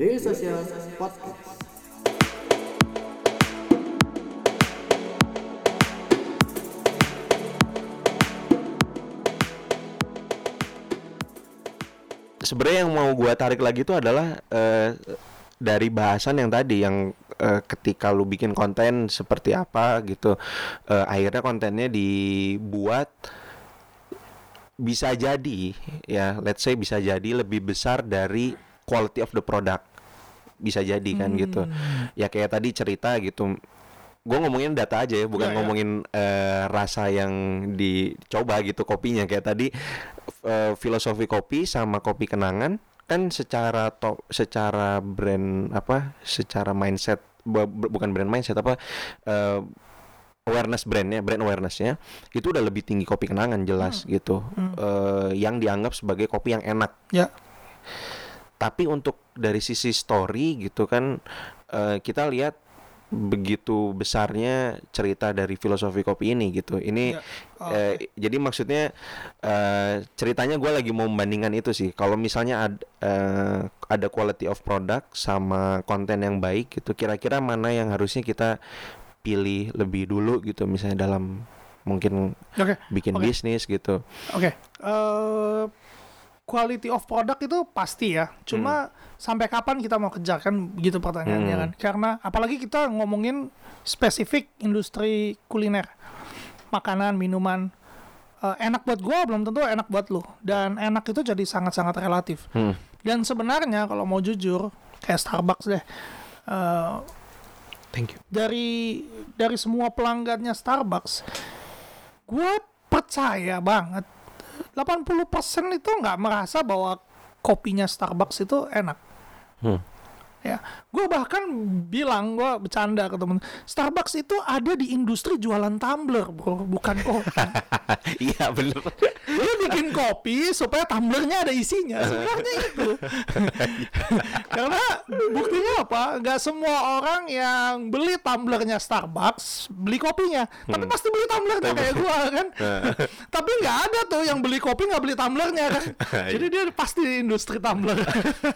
Daily Social Podcast. sebenarnya yang mau gua tarik lagi itu adalah eh, dari bahasan yang tadi yang eh, ketika lu bikin konten seperti apa gitu eh, akhirnya kontennya dibuat bisa jadi ya let's say bisa jadi lebih besar dari quality of the product bisa jadi kan gitu. Ya kayak tadi cerita gitu gue ngomongin data aja ya bukan Ya, ya. ngomongin eh, rasa yang dicoba gitu kopinya. Kayak tadi eh, filosofi kopi sama kopi kenangan kan secara to secara brand apa secara mindset bu- bu- bukan brand mindset apa eh, awareness brandnya brand awarenessnya itu udah lebih tinggi kopi kenangan jelas gitu. Eh, yang dianggap sebagai kopi yang enak. Ya. Tapi untuk dari sisi story gitu kan eh, kita lihat begitu besarnya cerita dari filosofi kopi ini gitu ini Ya, eh, jadi maksudnya eh, ceritanya gue lagi mau membandingkan itu sih kalau misalnya ad- eh, ada quality of product sama konten yang baik gitu kira-kira mana yang harusnya kita pilih lebih dulu gitu misalnya dalam mungkin Oke. bikin Oke. bisnis gitu Oke. Eh, quality of product itu pasti ya. Cuma sampai kapan kita mau kejar kan begitu pertanyaannya Hmm. kan. Karena apalagi kita ngomongin spesifik industri kuliner. Makanan, minuman Eh, enak buat gua belum tentu enak buat lu dan enak itu jadi sangat-sangat relatif. Hmm. Dan sebenarnya kalau mau jujur kayak Starbucks deh. eh, thank you dari dari semua pelanggannya Starbucks gue percaya banget 80% itu nggak merasa bahwa kopinya Starbucks itu enak Hmm. Ya. Gue bahkan bilang gue bercanda ke temen Starbucks itu ada di industri jualan tumbler bro bukan kopi. Iya bener. Lu bikin kopi supaya tumblernya ada isinya. Sebenarnya itu. Karena buktinya apa? Nggak semua orang yang beli tumblernya Starbucks beli kopinya. Tapi pasti beli tumblernya kayak gua kan? Tapi nggak ada tuh yang beli kopi nggak beli tumblernya kan? Jadi dia pasti di industri tumbler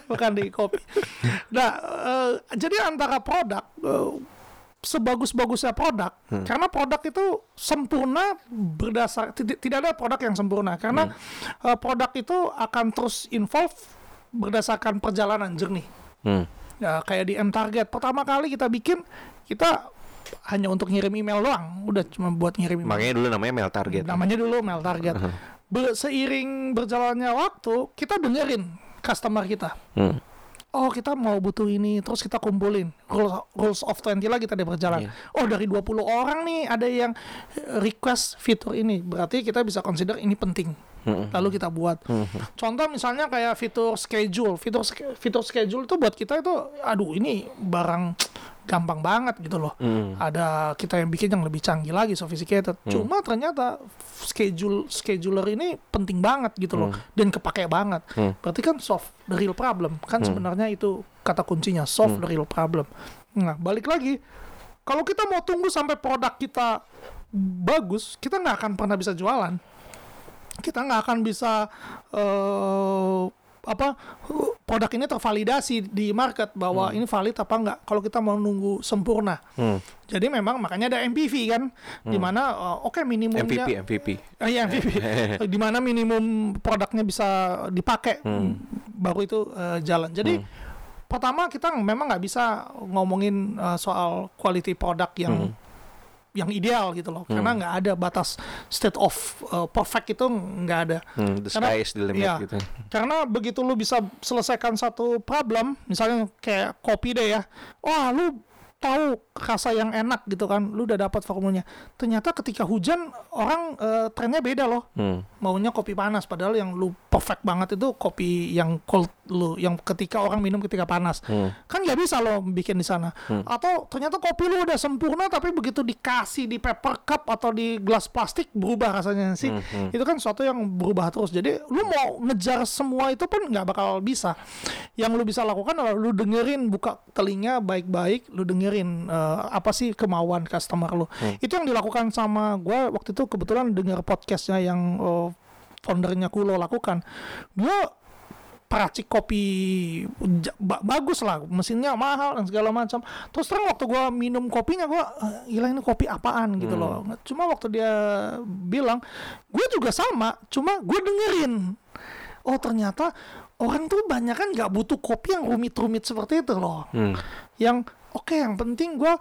bukan di kopi. Nah eh, jadi antara produk eh, sebagus-bagusnya produk karena produk itu sempurna berdasar tidak, ada produk yang sempurna karena eh, produk itu akan terus involve berdasarkan perjalanan jernih. Hmm. ya kayak di M Target pertama kali kita bikin kita hanya untuk ngirim email doang. Udah cuma buat ngirim email. Makanya dulu namanya mail target. namanya dulu mail target. Be- seiring berjalannya waktu kita dengerin customer kita. Hmm. Oh kita mau butuh ini. Terus kita kumpulin. Rules, rules of 20 lagi tadi berjalan. Iya. oh dari 20 orang nih ada yang eh, request fitur ini. Berarti kita bisa consider ini penting. Lalu kita buat. Contoh misalnya kayak fitur schedule. Fitur fitur schedule itu buat kita itu aduh ini barang gampang banget gitu loh. Hmm. ada kita yang bikin yang lebih canggih lagi sophisticated. Cuma ternyata schedule scheduler ini penting banget gitu loh. Dan kepake banget. Hmm. berarti kan solve the real problem. Kan sebenarnya itu kata kuncinya solve the real problem. Nah balik lagi. Kalau kita mau tunggu sampai produk kita bagus kita nggak akan pernah bisa jualan. Kita nggak akan bisa eh apa produk ini tervalidasi di market bahwa ini valid apa enggak kalau kita mau nunggu sempurna Hmm. jadi memang makanya ada MPV kan di mana eh, oke minimumnya MVP MVP. Ah, iya MVP. di mana minimum produknya bisa dipakai baru itu eh, jalan. Jadi pertama kita memang nggak bisa ngomongin eh, soal quality produk yang yang ideal gitu loh, karena nggak ada batas state of eh, perfect itu nggak ada. Hmm, the Karena- sky is the limit iya. gitu. Karena begitu lu bisa selesaikan satu problem, misalnya kayak kopi deh ya, wah lu tahu rasa yang enak gitu kan, lu udah dapat formulanya. Ternyata ketika hujan orang eh, trennya beda loh, Hmm. Maunya kopi panas, padahal yang lu perfect banget itu kopi yang cold lu, yang ketika orang minum ketika panas. Hmm. Kan nggak bisa lo bikin di sana. Atau ternyata kopi lu udah sempurna tapi begitu dikasih di paper cup atau di gelas plastik berubah rasanya sih. Itu kan sesuatu yang berubah terus. Jadi lu mau ngejar semua itu pun nggak bakal bisa. Yang lu bisa lakukan adalah lu dengerin buka telinga baik-baik, lu dengerin eh, apa sih kemauan customer lu. Itu yang dilakukan sama gue waktu itu kebetulan denger podcastnya yang eh, foundernya Kulo lakukan. Gue peracik kopi bagus lah mesinnya mahal dan segala macam. Terus terang waktu gua minum kopinya gua "Eh, gila ini kopi apaan? gitu loh. Cuma waktu dia bilang gue juga sama cuma gue dengerin. Oh ternyata orang tuh banyak kan nggak butuh kopi yang rumit-rumit seperti itu loh. Hmm. yang oke yang penting gua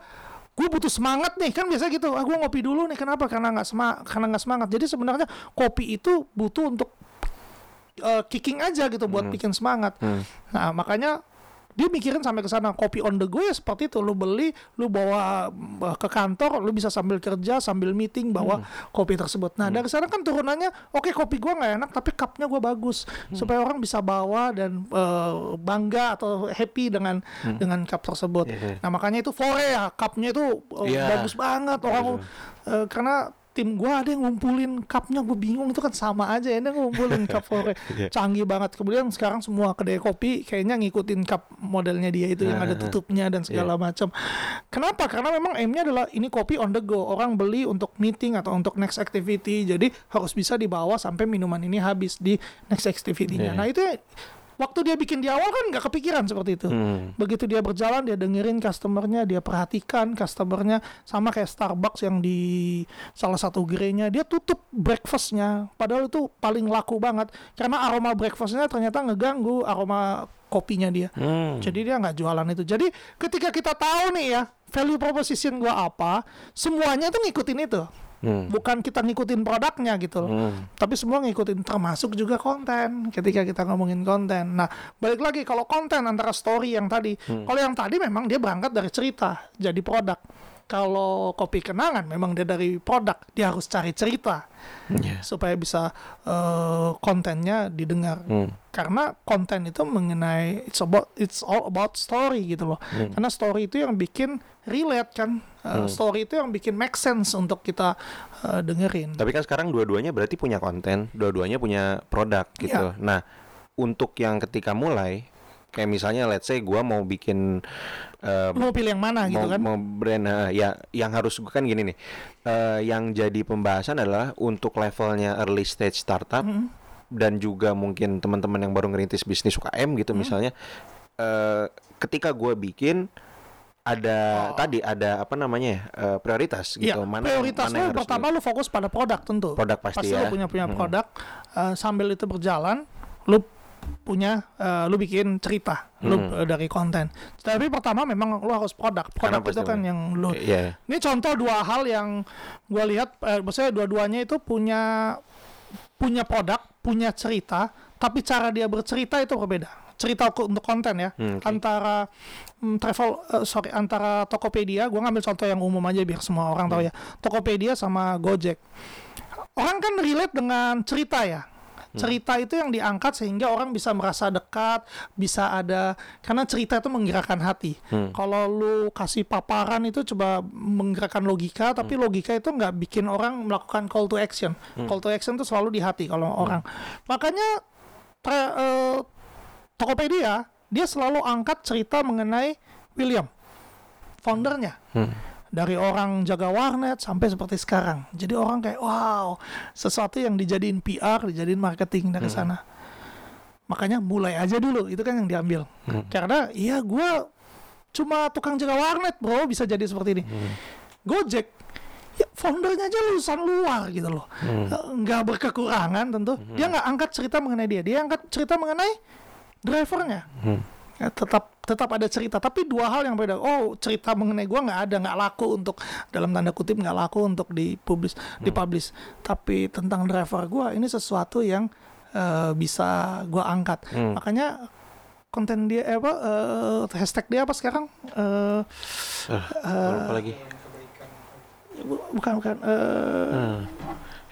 gue butuh semangat nih. Kan biasa gitu ah gue ngopi dulu nih. Kenapa? Karena nggak semangat karena nggak semangat. Jadi sebenarnya kopi itu butuh untuk eh, kicking aja gitu buat bikin semangat. Hmm. nah makanya dia mikirin sampai ke sana kopi on the go ya seperti itu. Lu beli lu bawa eh, ke kantor lu bisa sambil kerja sambil meeting bawa kopi tersebut. Nah dari sana kan turunannya oke kopi gua nggak enak tapi cupnya gua bagus. Supaya orang bisa bawa dan eh, bangga atau happy dengan dengan cup tersebut. Iya. nah makanya itu fore ya cupnya itu eh, Iya. bagus banget. Orang eh, karena tim gua ada yang ngumpulin cupnya gue bingung itu kan sama aja ya dia ngumpulin cup fore Iya. canggih banget. Kemudian sekarang semua kedai kopi kayaknya ngikutin cup modelnya dia itu yang ada tutupnya dan segala macam kenapa? Karena memang aimnya adalah ini kopi on the go. Orang beli untuk meeting atau untuk next activity. Jadi harus bisa dibawa sampai minuman ini habis di next activity-nya. Iya. nah itu waktu dia bikin di awal kan nggak kepikiran seperti itu. Hmm. begitu dia berjalan dia dengerin customernya dia perhatikan customernya sama kayak Starbucks yang di salah satu gerainya dia tutup breakfastnya. Padahal itu paling laku banget. Karena aroma breakfastnya ternyata ngeganggu aroma kopinya dia. Hmm. jadi dia nggak jualan itu. Jadi ketika kita tahu nih ya value proposition gua apa semuanya tuh ngikutin itu Hmm. bukan kita ngikutin produknya gitu loh Hmm. tapi semua ngikutin termasuk juga konten ketika kita ngomongin konten. Nah, balik lagi kalau konten antara story yang tadi. Kalau yang tadi memang dia berangkat dari cerita jadi produk. Kalau kopi kenangan memang dia dari produk, dia harus cari cerita Iya. supaya bisa eh, kontennya didengar. Hmm. Karena konten itu mengenai it's about it's all about story gitu loh. Karena story itu yang bikin relate kan. Eh, Story itu yang bikin make sense untuk kita eh, dengerin. Tapi kan sekarang dua-duanya berarti punya konten, dua-duanya punya produk gitu. Iya. Nah, untuk yang ketika mulai, kayak misalnya let's say gua mau bikin Lu mau pilih yang mana gitu mau, kan? mau brand eh, ya yang harus kan gini nih eh, yang jadi pembahasan adalah untuk levelnya early stage startup Mm-hmm. dan juga mungkin teman-teman yang baru ngerintis bisnis UKM gitu Mm-hmm. misalnya eh, ketika gue bikin ada tadi ada apa namanya ya, eh, prioritas Iya, gitu mana prioritas mana yang harus pertama lu fokus pada produk tentu. Produk pasti ya. lu punya punya produk. eh, sambil itu berjalan, lu punya eh, lu bikin cerita lu Hmm. eh, dari konten. Tapi pertama memang lu harus produk. Produk Karena itu kan yang lu. Iya. Ini contoh dua hal yang gua lihat, eh, maksudnya dua-duanya itu punya punya produk, punya cerita, tapi cara dia bercerita itu berbeda. Cerita untuk konten ya, Hmm, oke. antara mm, travel, eh, sorry, antara Tokopedia, gua ngambil contoh yang umum aja biar semua orang tahu ya. Tokopedia sama Gojek. Orang kan relate dengan cerita ya. Cerita itu yang diangkat sehingga orang bisa merasa dekat, bisa ada karena cerita itu menggerakkan hati. Kalau lu kasih paparan itu coba menggerakkan logika, tapi logika itu nggak bikin orang melakukan call to action. Call to action itu selalu di hati kalau orang. Makanya tra- eh, Tokopedia dia selalu angkat cerita mengenai William, foundernya dari orang jaga warnet sampai seperti sekarang. Jadi orang kayak wow, sesuatu yang dijadiin PR, dijadiin marketing dari sana. Makanya mulai aja dulu, itu kan yang diambil. Karena iya gua cuma tukang jaga warnet bro bisa jadi seperti ini. Gojek ya foundernya aja lulusan luar gitu loh. Eh, Nggak berkekurangan tentu. Dia nggak angkat cerita mengenai dia, dia angkat cerita mengenai drivernya. Ya, tetap tetap ada cerita. Tapi dua hal yang beda. Oh cerita mengenai gua nggak ada nggak laku untuk dalam tanda kutip nggak laku untuk dipublish dipublish tapi tentang driver gua ini sesuatu yang eh, bisa gua angkat. Makanya konten dia eh, apa eh, hashtag dia apa sekarang? Eh, Ah, lupa lagi. bu- bukan bukan eh, Hmm.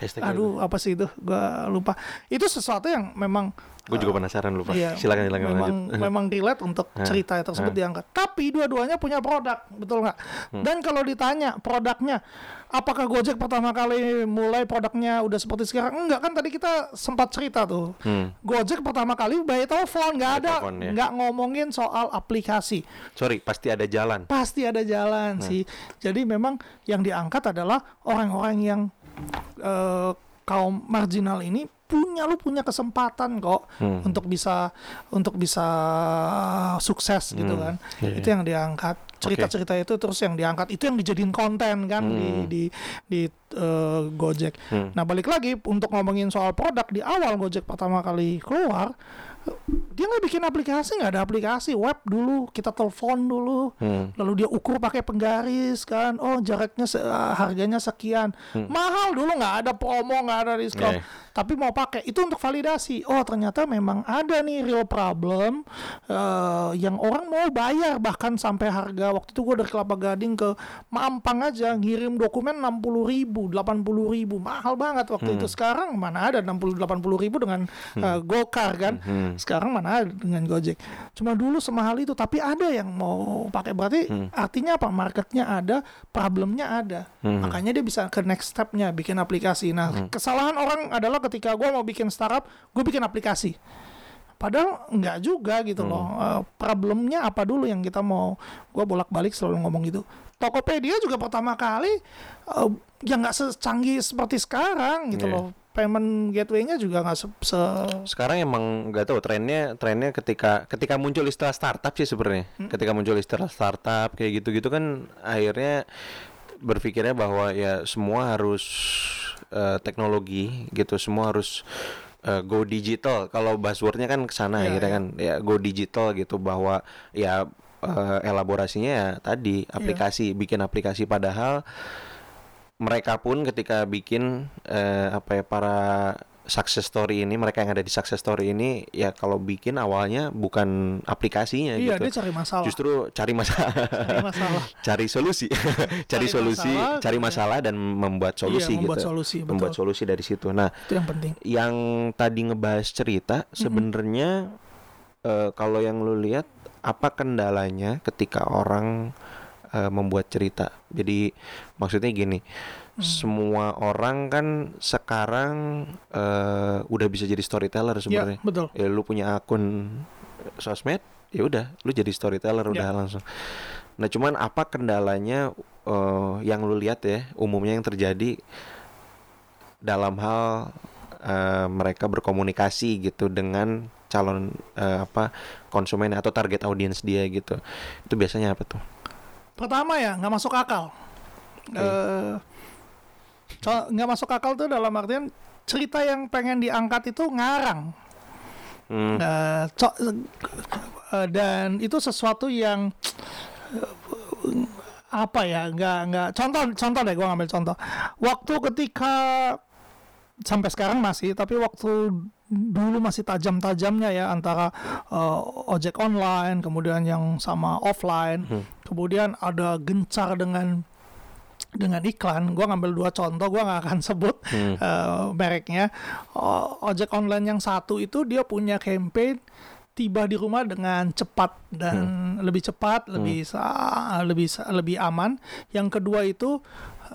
Hashtag aduh apa sih itu gua lupa itu sesuatu yang memang Gue juga penasaran lupa. Iya, silakan silakan memang, lanjut. memang relate untuk cerita tersebut diangkat. Tapi dua-duanya punya produk, betul nggak? Hmm. Dan kalau ditanya produknya, apakah Gojek pertama kali mulai produknya udah seperti sekarang? Enggak kan tadi kita sempat cerita tuh. Hmm. Gojek pertama kali by telepon, nggak ada, ya. nggak ngomongin soal aplikasi. Sorry, pasti ada jalan. Pasti ada jalan sih. Jadi memang yang diangkat adalah orang-orang yang eh, kaum marginal ini punya lu punya kesempatan kok Hmm. untuk bisa untuk bisa sukses gitu kan. Iya, itu yang diangkat. Cerita-cerita itu terus yang diangkat. Itu yang dijadiin konten kan di Hmm. di di eh, Gojek. Hmm. nah balik lagi untuk ngomongin soal produk di awal Gojek pertama kali keluar dia nggak bikin aplikasi nggak ada aplikasi. Web dulu kita telepon dulu. Hmm. lalu dia ukur pakai penggaris kan. Oh jaraknya se- ah, harganya sekian. Mahal dulu nggak ada promo nggak ada diskon. Hmm. Yeah. tapi mau pakai itu untuk validasi. Oh ternyata memang ada nih real problem eh, yang orang mau bayar. Bahkan sampai harga waktu itu gue dari Kelapa Gading ke Mampang aja ngirim dokumen 60 ribu 80 ribu. Mahal banget waktu itu. Sekarang mana ada 60 80 ribu dengan eh, Gokar kan sekarang mana ada dengan Gojek. Cuma dulu semahal itu tapi ada yang mau pakai. Berarti artinya apa? Marketnya ada problemnya ada. Makanya dia bisa ke next stepnya bikin aplikasi. Nah kesalahan orang adalah ketika gue mau bikin startup gue bikin aplikasi. Padahal enggak juga gitu loh. Eh, problemnya apa dulu yang kita mau? Gue bolak-balik selalu ngomong gitu. Tokopedia juga pertama kali eh, ya nggak secanggih seperti sekarang gitu Iya. loh. Payment gateway-nya juga nggak se, se- Sekarang emang nggak tahu trennya trennya ketika ketika muncul istilah startup sih sebenarnya. Ketika muncul istilah startup kayak gitu-gitu kan akhirnya berpikirnya bahwa ya semua harus eh, teknologi gitu, semua harus eh, go digital. Kalau buzzwordnya kan ke sana Iya, akhirnya iya. kan ya go digital gitu bahwa ya eh, elaborasinya ya tadi aplikasi bikin aplikasi padahal mereka pun ketika bikin eh, apa ya para success story ini mereka yang ada di success story ini ya kalau bikin awalnya bukan aplikasinya iya gitu dia cari masalah. justru cari masalah Cari masalah. cari solusi cari Cari solusi masalah, cari ya. masalah dan membuat solusi Iya, membuat gitu solusi, betul. membuat solusi dari situ nah Itu yang penting. yang tadi ngebahas cerita sebenarnya eh, kalau yang lu lihat apa kendalanya ketika orang eh, membuat cerita jadi maksudnya gini semua orang kan sekarang eh, udah bisa jadi storyteller Iya, sebenarnya betul. ya lu punya akun sosmed ya udah lu jadi storyteller udah Ya. langsung nah cuman apa kendalanya eh, yang lu lihat ya umumnya yang terjadi dalam hal eh, mereka berkomunikasi gitu dengan calon eh, apa konsumen atau target audiens dia gitu itu biasanya apa tuh Pertama ya nggak masuk akal. Eh, co- nggak masuk akal tuh dalam artian cerita yang pengen diangkat itu ngarang. Hmm. Eh, co- eh, dan itu sesuatu yang eh, apa ya nggak nggak contoh contoh deh gue ngambil contoh waktu ketika sampai sekarang masih tapi waktu dulu masih tajam-tajamnya ya antara eh, ojek online kemudian yang sama offline kemudian ada gencar dengan dengan iklan, gua ngambil dua contoh, gua nggak akan sebut Hmm. eh, mereknya. O- ojek online yang satu itu dia punya campaign tiba di rumah dengan cepat dan lebih cepat, lebih sa- lebih sa- lebih aman. Yang kedua itu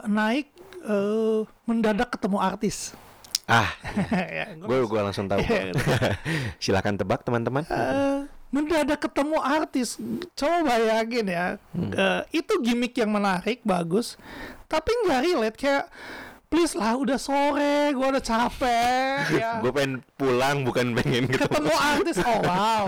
naik eh, mendadak ketemu artis. ah Ya, gua- gue gue langsung tahu Iya. silakan tebak teman-teman Eh, mendadak ketemu artis. Coba bayangin ya. Eh, itu gimmick yang menarik bagus tapi nggak relate. Kayak please lah udah sore gua udah capek ya. Gue pengen pulang bukan pengen ketemu ketemu artis oh wow.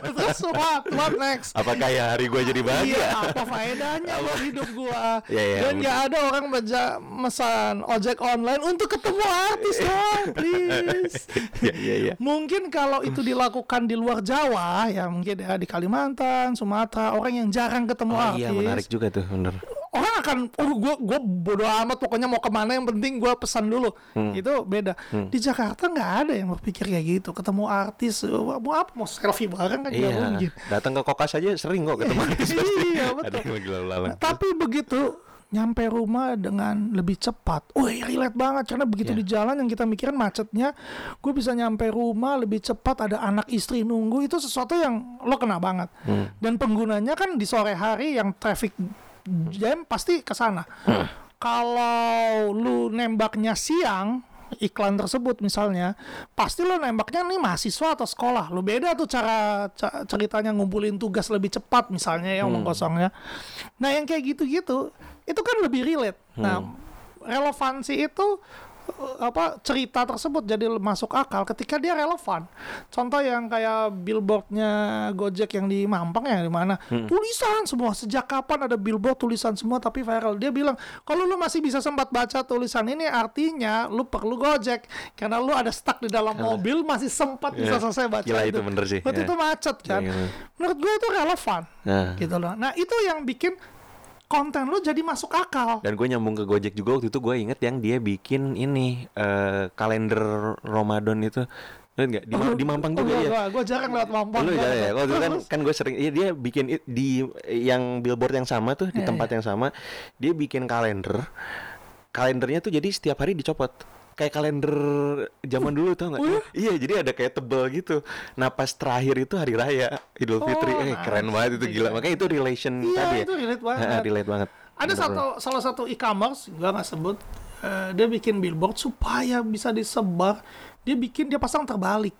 Terus what what next? Apakah ya hari gue jadi bahagia? Iya, apa faedahnya buat hidup gua? Iya, iya, Dan nggak ada orang beja mesan ojek online untuk ketemu artis dong, please. Iya, iya, iya. Mungkin kalau itu dilakukan di luar Jawa, ya mungkin ya di Kalimantan, Sumatera, orang yang jarang ketemu Oh artis, iya menarik juga tuh bener orang akan, oh gue gue bodo amat, pokoknya mau ke mana yang penting gue pesan dulu. Hmm. Itu beda. Di Jakarta nggak ada yang berpikir kayak gitu, ketemu artis, mau apa, mau selfie bareng kan Iya, mungkin. datang ke kokas aja sering kok ketemu artis pasti. Iya, betul. Nah, tapi begitu nyampe rumah dengan lebih cepat, wih relate banget karena begitu Iya. di jalan yang kita mikirin macetnya, gue bisa nyampe rumah lebih cepat, ada anak istri nunggu itu sesuatu yang lo kena banget. Hmm. Dan penggunanya kan di sore hari yang traffic jam pasti ke sana. Hmm. Kalau lu nembaknya siang iklan tersebut misalnya pasti lo nembaknya nih mahasiswa atau sekolah lo beda tuh cara ca- ceritanya ngumpulin tugas lebih cepat misalnya ya omong kosongnya nah yang kayak gitu-gitu itu kan lebih relate nah relevansi itu apa cerita tersebut jadi masuk akal ketika dia relevan. Contoh yang kayak billboardnya Gojek yang di Mampang ya di mana tulisan semua sejak kapan ada billboard tulisan semua tapi viral. Dia bilang kalau lu masih bisa sempat baca tulisan ini artinya lu perlu Gojek karena lu ada stuck di dalam mobil masih sempat bisa Iya. selesai baca Gila, itu. itu bener sih. Waktu Iya. itu macet kan. Iya, iya. Menurut gue itu relevan Nah. gitu loh. Nah itu yang bikin konten lu jadi masuk akal. Dan gue nyambung ke Gojek juga waktu itu gue inget yang dia bikin ini eh, kalender Ramadan itu. Lihat nggak? Di, di Mampang juga ya. Gue jarang lewat Mampang. Lu ya, ya. Waktu itu kan kan gue sering iya dia bikin di yang billboard yang sama tuh di Iya, tempat yang sama dia bikin kalender. Kalendernya tuh jadi setiap hari dicopot. Kayak kalender zaman dulu tau nggak? Oh, iya? Iya, jadi ada kayak tebel gitu. Nah pas terakhir itu hari raya Idul Oh, Fitri, eh nah, keren banget itu gila. Makanya itu relation Iya, tadi ya. itu relate banget. Ha, relate banget. Ada Bener, satu salah satu e-commerce, gua nggak sebut, eh, dia bikin billboard supaya bisa disebar. Dia bikin dia pasang terbalik.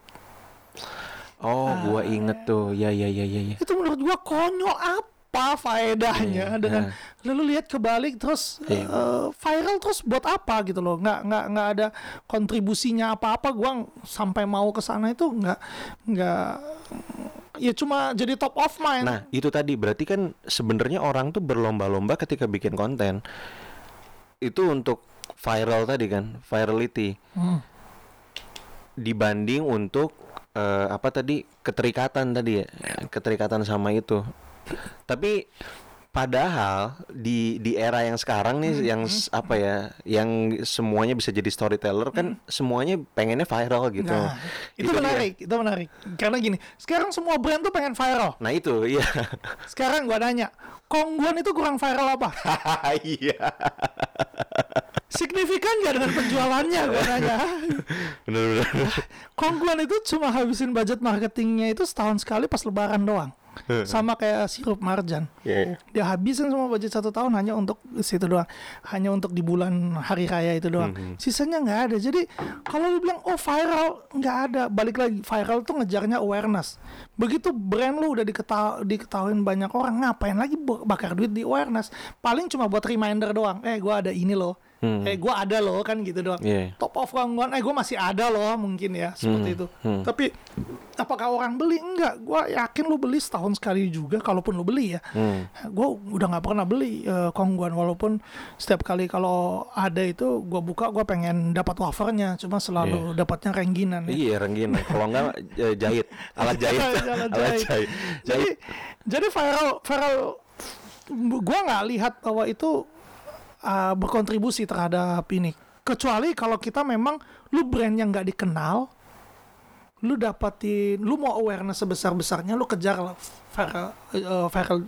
Oh, Ah. gua inget tuh. Ya, ya, ya, ya, ya. Itu menurut gua konyol apa faedahnya dengan lalu lihat kebalik terus Iya. eh, viral terus buat apa gitu loh nggak nggak nggak ada kontribusinya apa-apa gua sampai mau ke sana itu nggak nggak ya cuma jadi top of mind Nah, itu tadi berarti kan sebenarnya orang tuh berlomba-lomba ketika bikin konten. Itu untuk viral tadi kan, virality. Hmm. Dibanding untuk eh, apa tadi keterikatan tadi ya, keterikatan sama itu. Tapi padahal di di era yang sekarang nih Hmm, yang apa ya, yang semuanya bisa jadi storyteller kan semuanya pengennya viral gitu. Hmm. Nah, itu, dia. menarik, itu menarik. Karena gini, sekarang semua brand tuh pengen viral. Nah, itu iya. Sekarang gua nanya, Kongguan itu kurang viral apa? Iya. Signifikan nggak dengan penjualannya? Gua nanya. Bener-bener. Kongguan itu cuma habisin budget marketingnya itu setahun sekali pas lebaran doang. Sama kayak sirup marjan. Iya. Dia habisin semua budget satu tahun hanya untuk situ doang. Hanya untuk di bulan hari raya itu doang. Sisanya nggak ada. Jadi kalau lu bilang oh viral nggak ada. Balik lagi viral tuh ngejarnya awareness. Begitu brand lu udah diketahui diketahuin banyak orang, ngapain lagi bakar duit di awareness? Paling cuma buat reminder doang. Eh gua ada ini loh. Eh gua ada loh kan gitu doang. Iya. Top of gangguan. Eh gua masih ada loh mungkin ya seperti itu. Tapi apakah orang beli? Enggak. Gua yakin lu beli setahun sekali juga kalaupun lu beli ya. Gua udah nggak pernah beli eh, kongguan walaupun setiap kali kalau ada itu gua buka gua pengen dapat wafernya cuma selalu dapatnya rengginan ya. Iya, renggin. Kalau enggak eh, jahit, alat jahit, Alat jahit. jahit. Jadi Jahit. jadi viral viral gua nggak lihat bahwa itu uh, berkontribusi terhadap ini. Kecuali kalau kita memang lu brand yang nggak dikenal, lu dapatin, lu mau awareness sebesar besarnya, lu kejar viral, uh, viral,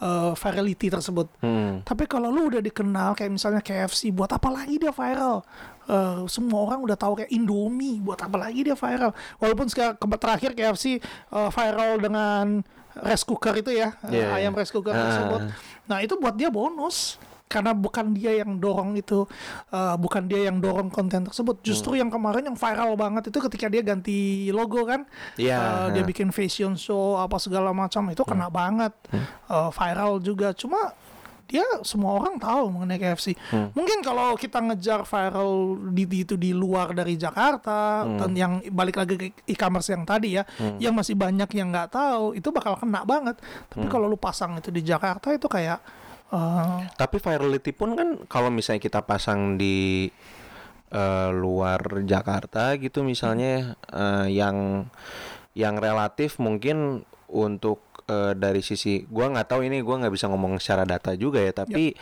uh, virality tersebut. Hmm. Tapi kalau lu udah dikenal kayak misalnya KFC, buat apa lagi dia viral? Eh, semua orang udah tahu kayak Indomie, buat apa lagi dia viral? Walaupun sekarang terakhir KFC eh, viral dengan rice cooker itu ya, eh, Iya, iya. ayam rice cooker Ah. tersebut. Nah itu buat dia bonus karena bukan dia yang dorong itu, eh, bukan dia yang dorong konten tersebut. Justru Hmm. yang kemarin yang viral banget itu ketika dia ganti logo kan, Iya, Eh, dia ah. bikin fashion show apa segala macam itu Hmm. kena banget, Eh, viral juga. Cuma dia semua orang tahu mengenai KFC. Hmm. Mungkin kalau kita ngejar viral di di- itu di luar dari Jakarta Hmm. dan yang balik lagi ke e-commerce yang tadi ya, yang masih banyak yang nggak tahu, itu bakal kena banget. Tapi Hmm. kalau lu pasang itu di Jakarta itu kayak eh, Tapi virality pun kan kalau misalnya kita pasang di eh, luar Jakarta gitu misalnya eh, yang yang relatif mungkin untuk eh, dari sisi gua nggak tahu ini gua nggak bisa ngomong secara data juga ya tapi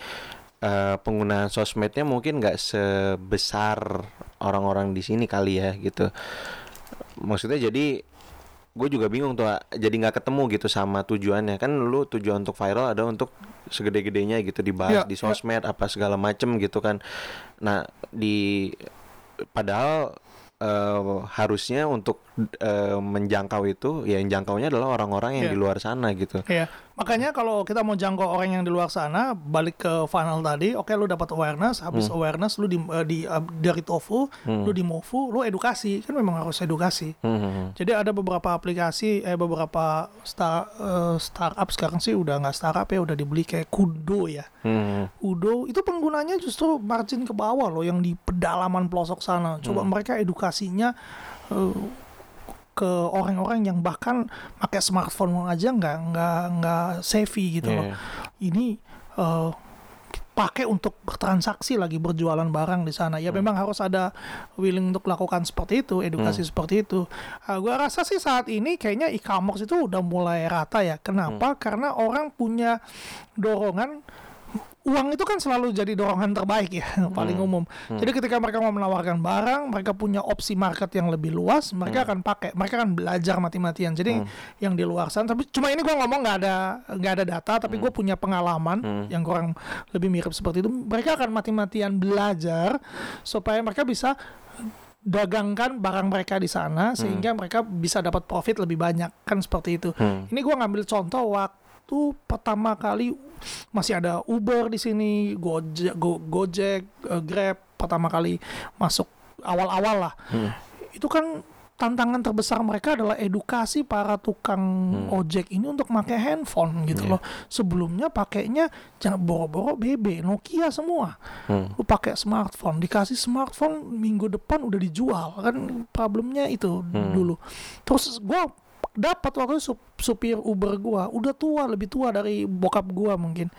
eh, penggunaan sosmednya mungkin nggak sebesar orang-orang di sini kali ya gitu. Maksudnya jadi gue juga bingung tuh jadi nggak ketemu gitu sama tujuannya. Kan lu tujuan untuk viral ada untuk segede-gedenya gitu dibahas Ya, di ya. sosmed apa segala macem gitu kan. Nah di padahal eh, harusnya untuk eh, menjangkau itu ya yang jangkaunya adalah orang-orang yang Iya. di luar sana gitu. Iya, makanya kalau kita mau jangkau orang yang di luar sana, balik ke funnel tadi, oke lu dapat awareness, habis awareness lu di, eh, di eh, dari tofu, lu di mofu, lu edukasi, kan memang harus edukasi. Hmm, hmm, hmm. Jadi ada beberapa aplikasi, eh beberapa star, eh, startup sekarang sih udah nggak startup ya, udah dibeli kayak Kudo ya. Hmm, Udo itu penggunanya justru margin ke bawah loh, yang di pedalaman pelosok sana. Coba mereka edukasinya ke orang-orang yang bahkan pakai smartphone aja nggak nggak nggak savvy gitu loh. Iya. Ini eh, pakai untuk bertransaksi lagi berjualan barang di sana. Ya memang harus ada willing untuk lakukan seperti itu, edukasi seperti itu. Ah, gua rasa sih saat ini kayaknya e-commerce itu udah mulai rata ya. Kenapa? Karena orang punya dorongan uang itu kan selalu jadi dorongan terbaik ya paling umum. Jadi ketika mereka mau menawarkan barang, mereka punya opsi market yang lebih luas, mereka akan pakai, mereka akan belajar mati-matian. Jadi yang di luar sana, tapi cuma ini gua ngomong nggak ada nggak ada data, tapi gue punya pengalaman yang kurang lebih mirip seperti itu. Mereka akan mati-matian belajar supaya mereka bisa dagangkan barang mereka di sana sehingga mereka bisa dapat profit lebih banyak. Kan seperti itu. Ini gua ngambil contoh waktu pertama kali masih ada Uber di sini, Gojek, Go- Gojek, eh, Grab pertama kali masuk awal-awal lah. Itu kan tantangan terbesar mereka adalah edukasi para tukang ojek ini untuk pakai handphone gitu loh. Sebelumnya pakainya jangan boro-boro BB, Nokia semua. Lu pakai smartphone, dikasih smartphone minggu depan udah dijual kan problemnya itu dulu. Terus gua dapat waktu itu sup- supir Uber gua udah tua lebih tua dari bokap gua mungkin.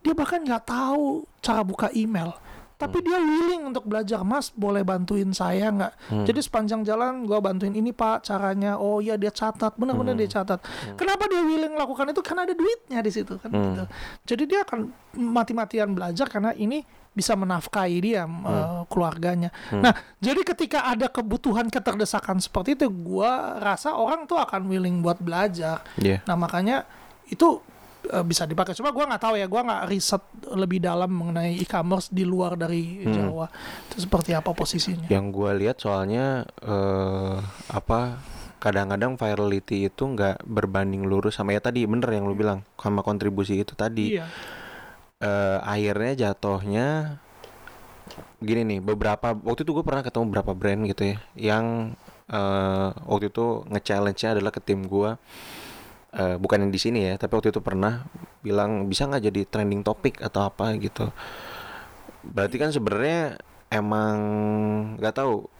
Dia bahkan nggak tahu cara buka email. Tapi dia willing untuk belajar, Mas, boleh bantuin saya nggak? Jadi sepanjang jalan gua bantuin ini Pak caranya. Oh iya dia catat, benar-benar dia catat. Kenapa dia willing lakukan itu? Karena ada duitnya di situ kan. gitu. Jadi dia akan mati-matian belajar karena ini bisa menafkahi dia eh, keluarganya. Nah, jadi ketika ada kebutuhan keterdesakan seperti itu, gua rasa orang tuh akan willing buat belajar. Iya. Nah makanya itu eh, bisa dipakai. Cuma gua nggak tahu ya, gua nggak riset lebih dalam mengenai e-commerce di luar dari Jawa. Itu seperti apa posisinya? Yang gue lihat soalnya eh apa kadang-kadang virality itu nggak berbanding lurus sama ya tadi bener yang lu bilang sama kontribusi itu tadi. Iya. eh akhirnya jatuhnya gini nih beberapa waktu itu gue pernah ketemu beberapa brand gitu ya yang eh waktu itu nge-challenge-nya adalah ke tim gue eh bukan yang di sini ya tapi waktu itu pernah bilang bisa nggak jadi trending topik atau apa? Gitu. Berarti kan sebenarnya emang nggak tahu.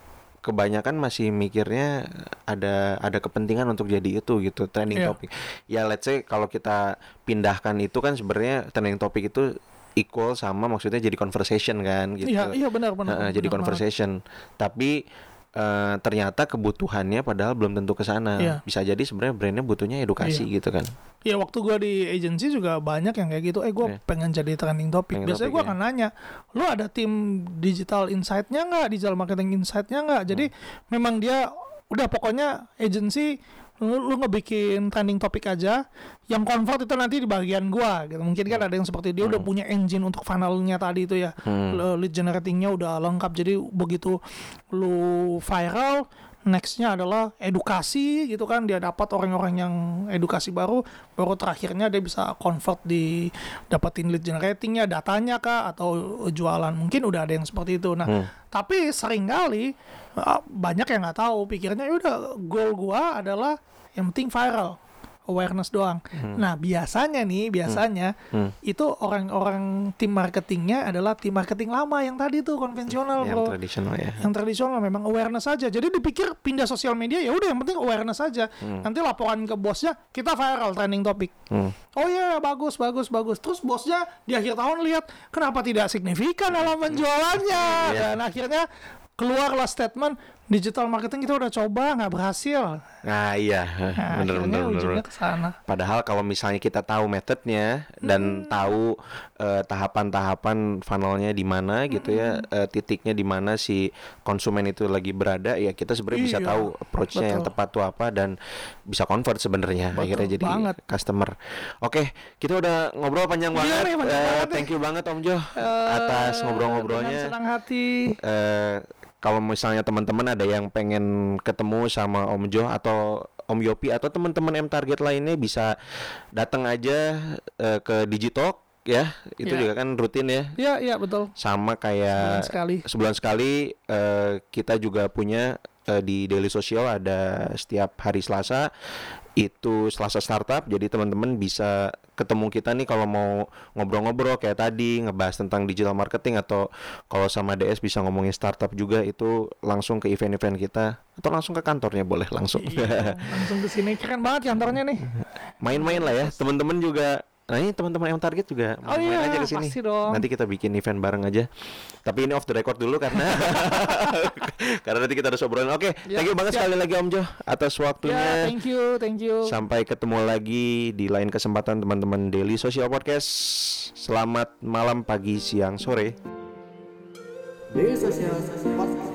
Kebanyakan masih mikirnya ada ada kepentingan untuk jadi itu gitu trending Iya. topik ya let's say kalau kita pindahkan itu kan sebenarnya trending topik itu equal sama maksudnya jadi conversation kan gitu. Iya, iya benar benar. Heeh, jadi benar. conversation. Tapi eh, ternyata kebutuhannya padahal belum tentu ke sana Iya. bisa jadi sebenarnya brandnya butuhnya edukasi gitu kan Ya waktu gua di agency juga banyak yang kayak gitu. Eh gua Iya. pengen jadi trending topic. Trending Biasanya topic, gua ya. akan nanya, lu ada tim digital insight-nya nggak, digital marketing insight-nya nggak? Jadi Hmm. memang dia udah pokoknya agency lu, lu ngebikin trending topik aja, yang convert itu nanti di bagian gua gitu. Mungkin kan ada yang seperti dia udah punya engine untuk funnelnya tadi itu ya, Hmm. Le- lead generatingnya udah lengkap. Jadi begitu lu viral, nextnya adalah edukasi gitu kan dia dapat orang-orang yang edukasi baru baru terakhirnya dia bisa convert di dapetin lead generatingnya datanya kah atau jualan mungkin udah ada yang seperti itu nah Hmm. tapi sering kali uh, banyak yang nggak tahu pikirnya "Ya udah goal gua adalah yang penting viral awareness doang. Nah biasanya nih biasanya Hmm. itu orang-orang tim marketingnya adalah tim marketing lama yang tadi tuh konvensional yang bro tradisional ya yang tradisional memang awareness saja. Jadi dipikir pindah sosial media ya udah yang penting awareness saja. Nanti laporan ke bosnya kita viral trending topik. Hmm. Oh iya bagus bagus bagus. Terus bosnya di akhir tahun lihat kenapa tidak signifikan dalam penjualannya Iya. dan akhirnya keluarlah statement digital marketing kita udah coba nggak berhasil. nah iya Nah, bener bener bener ujungnya ke sana. Padahal kalau misalnya kita tahu metodenya dan tahu eh, tahapan-tahapan funnelnya di mana gitu ya, eh, titiknya di mana si konsumen itu lagi berada, ya kita sebenarnya bisa Iya, tahu approach-nya yang betul. tepat tuh apa dan bisa convert sebenarnya akhirnya jadi banget. customer. Oke, kita udah ngobrol panjang Iya banget. nih, panjang Eh, banget thank you banget Om Jo Eh, atas ngobrol-ngobrolnya. senang hati. Eh, kalau misalnya teman-teman ada yang pengen ketemu sama Om Jo atau Om Yopi atau teman-teman M Target lainnya bisa datang aja eh, ke Digitalk ya. Itu Iya. juga kan rutin ya. Iya, iya betul. Sama kayak Sebulan sekali. sebulan sekali eh, kita juga punya eh, di Daily Social ada setiap hari Selasa itu Selasa Startup jadi teman-teman bisa ketemu kita nih kalau mau ngobrol-ngobrol kayak tadi ngebahas tentang digital marketing atau kalau sama DS bisa ngomongin startup juga itu langsung ke event-event kita atau langsung ke kantornya boleh langsung. Iya, langsung ke sini. Keren banget kantornya nih. main-main lah ya. Teman-teman juga nah ini teman-teman yang target juga Oh main-main iya, aja ke sini. nanti kita bikin event bareng aja. Tapi ini off the record dulu karena karena nanti kita harus obrolin oke Ya, thank you banget siap. sekali lagi Om Jo atas Ya, waktunya thank you, thank you. sampai ketemu lagi di lain kesempatan teman-teman Daily Social Podcast. Selamat malam pagi siang sore. Daily Social Podcast.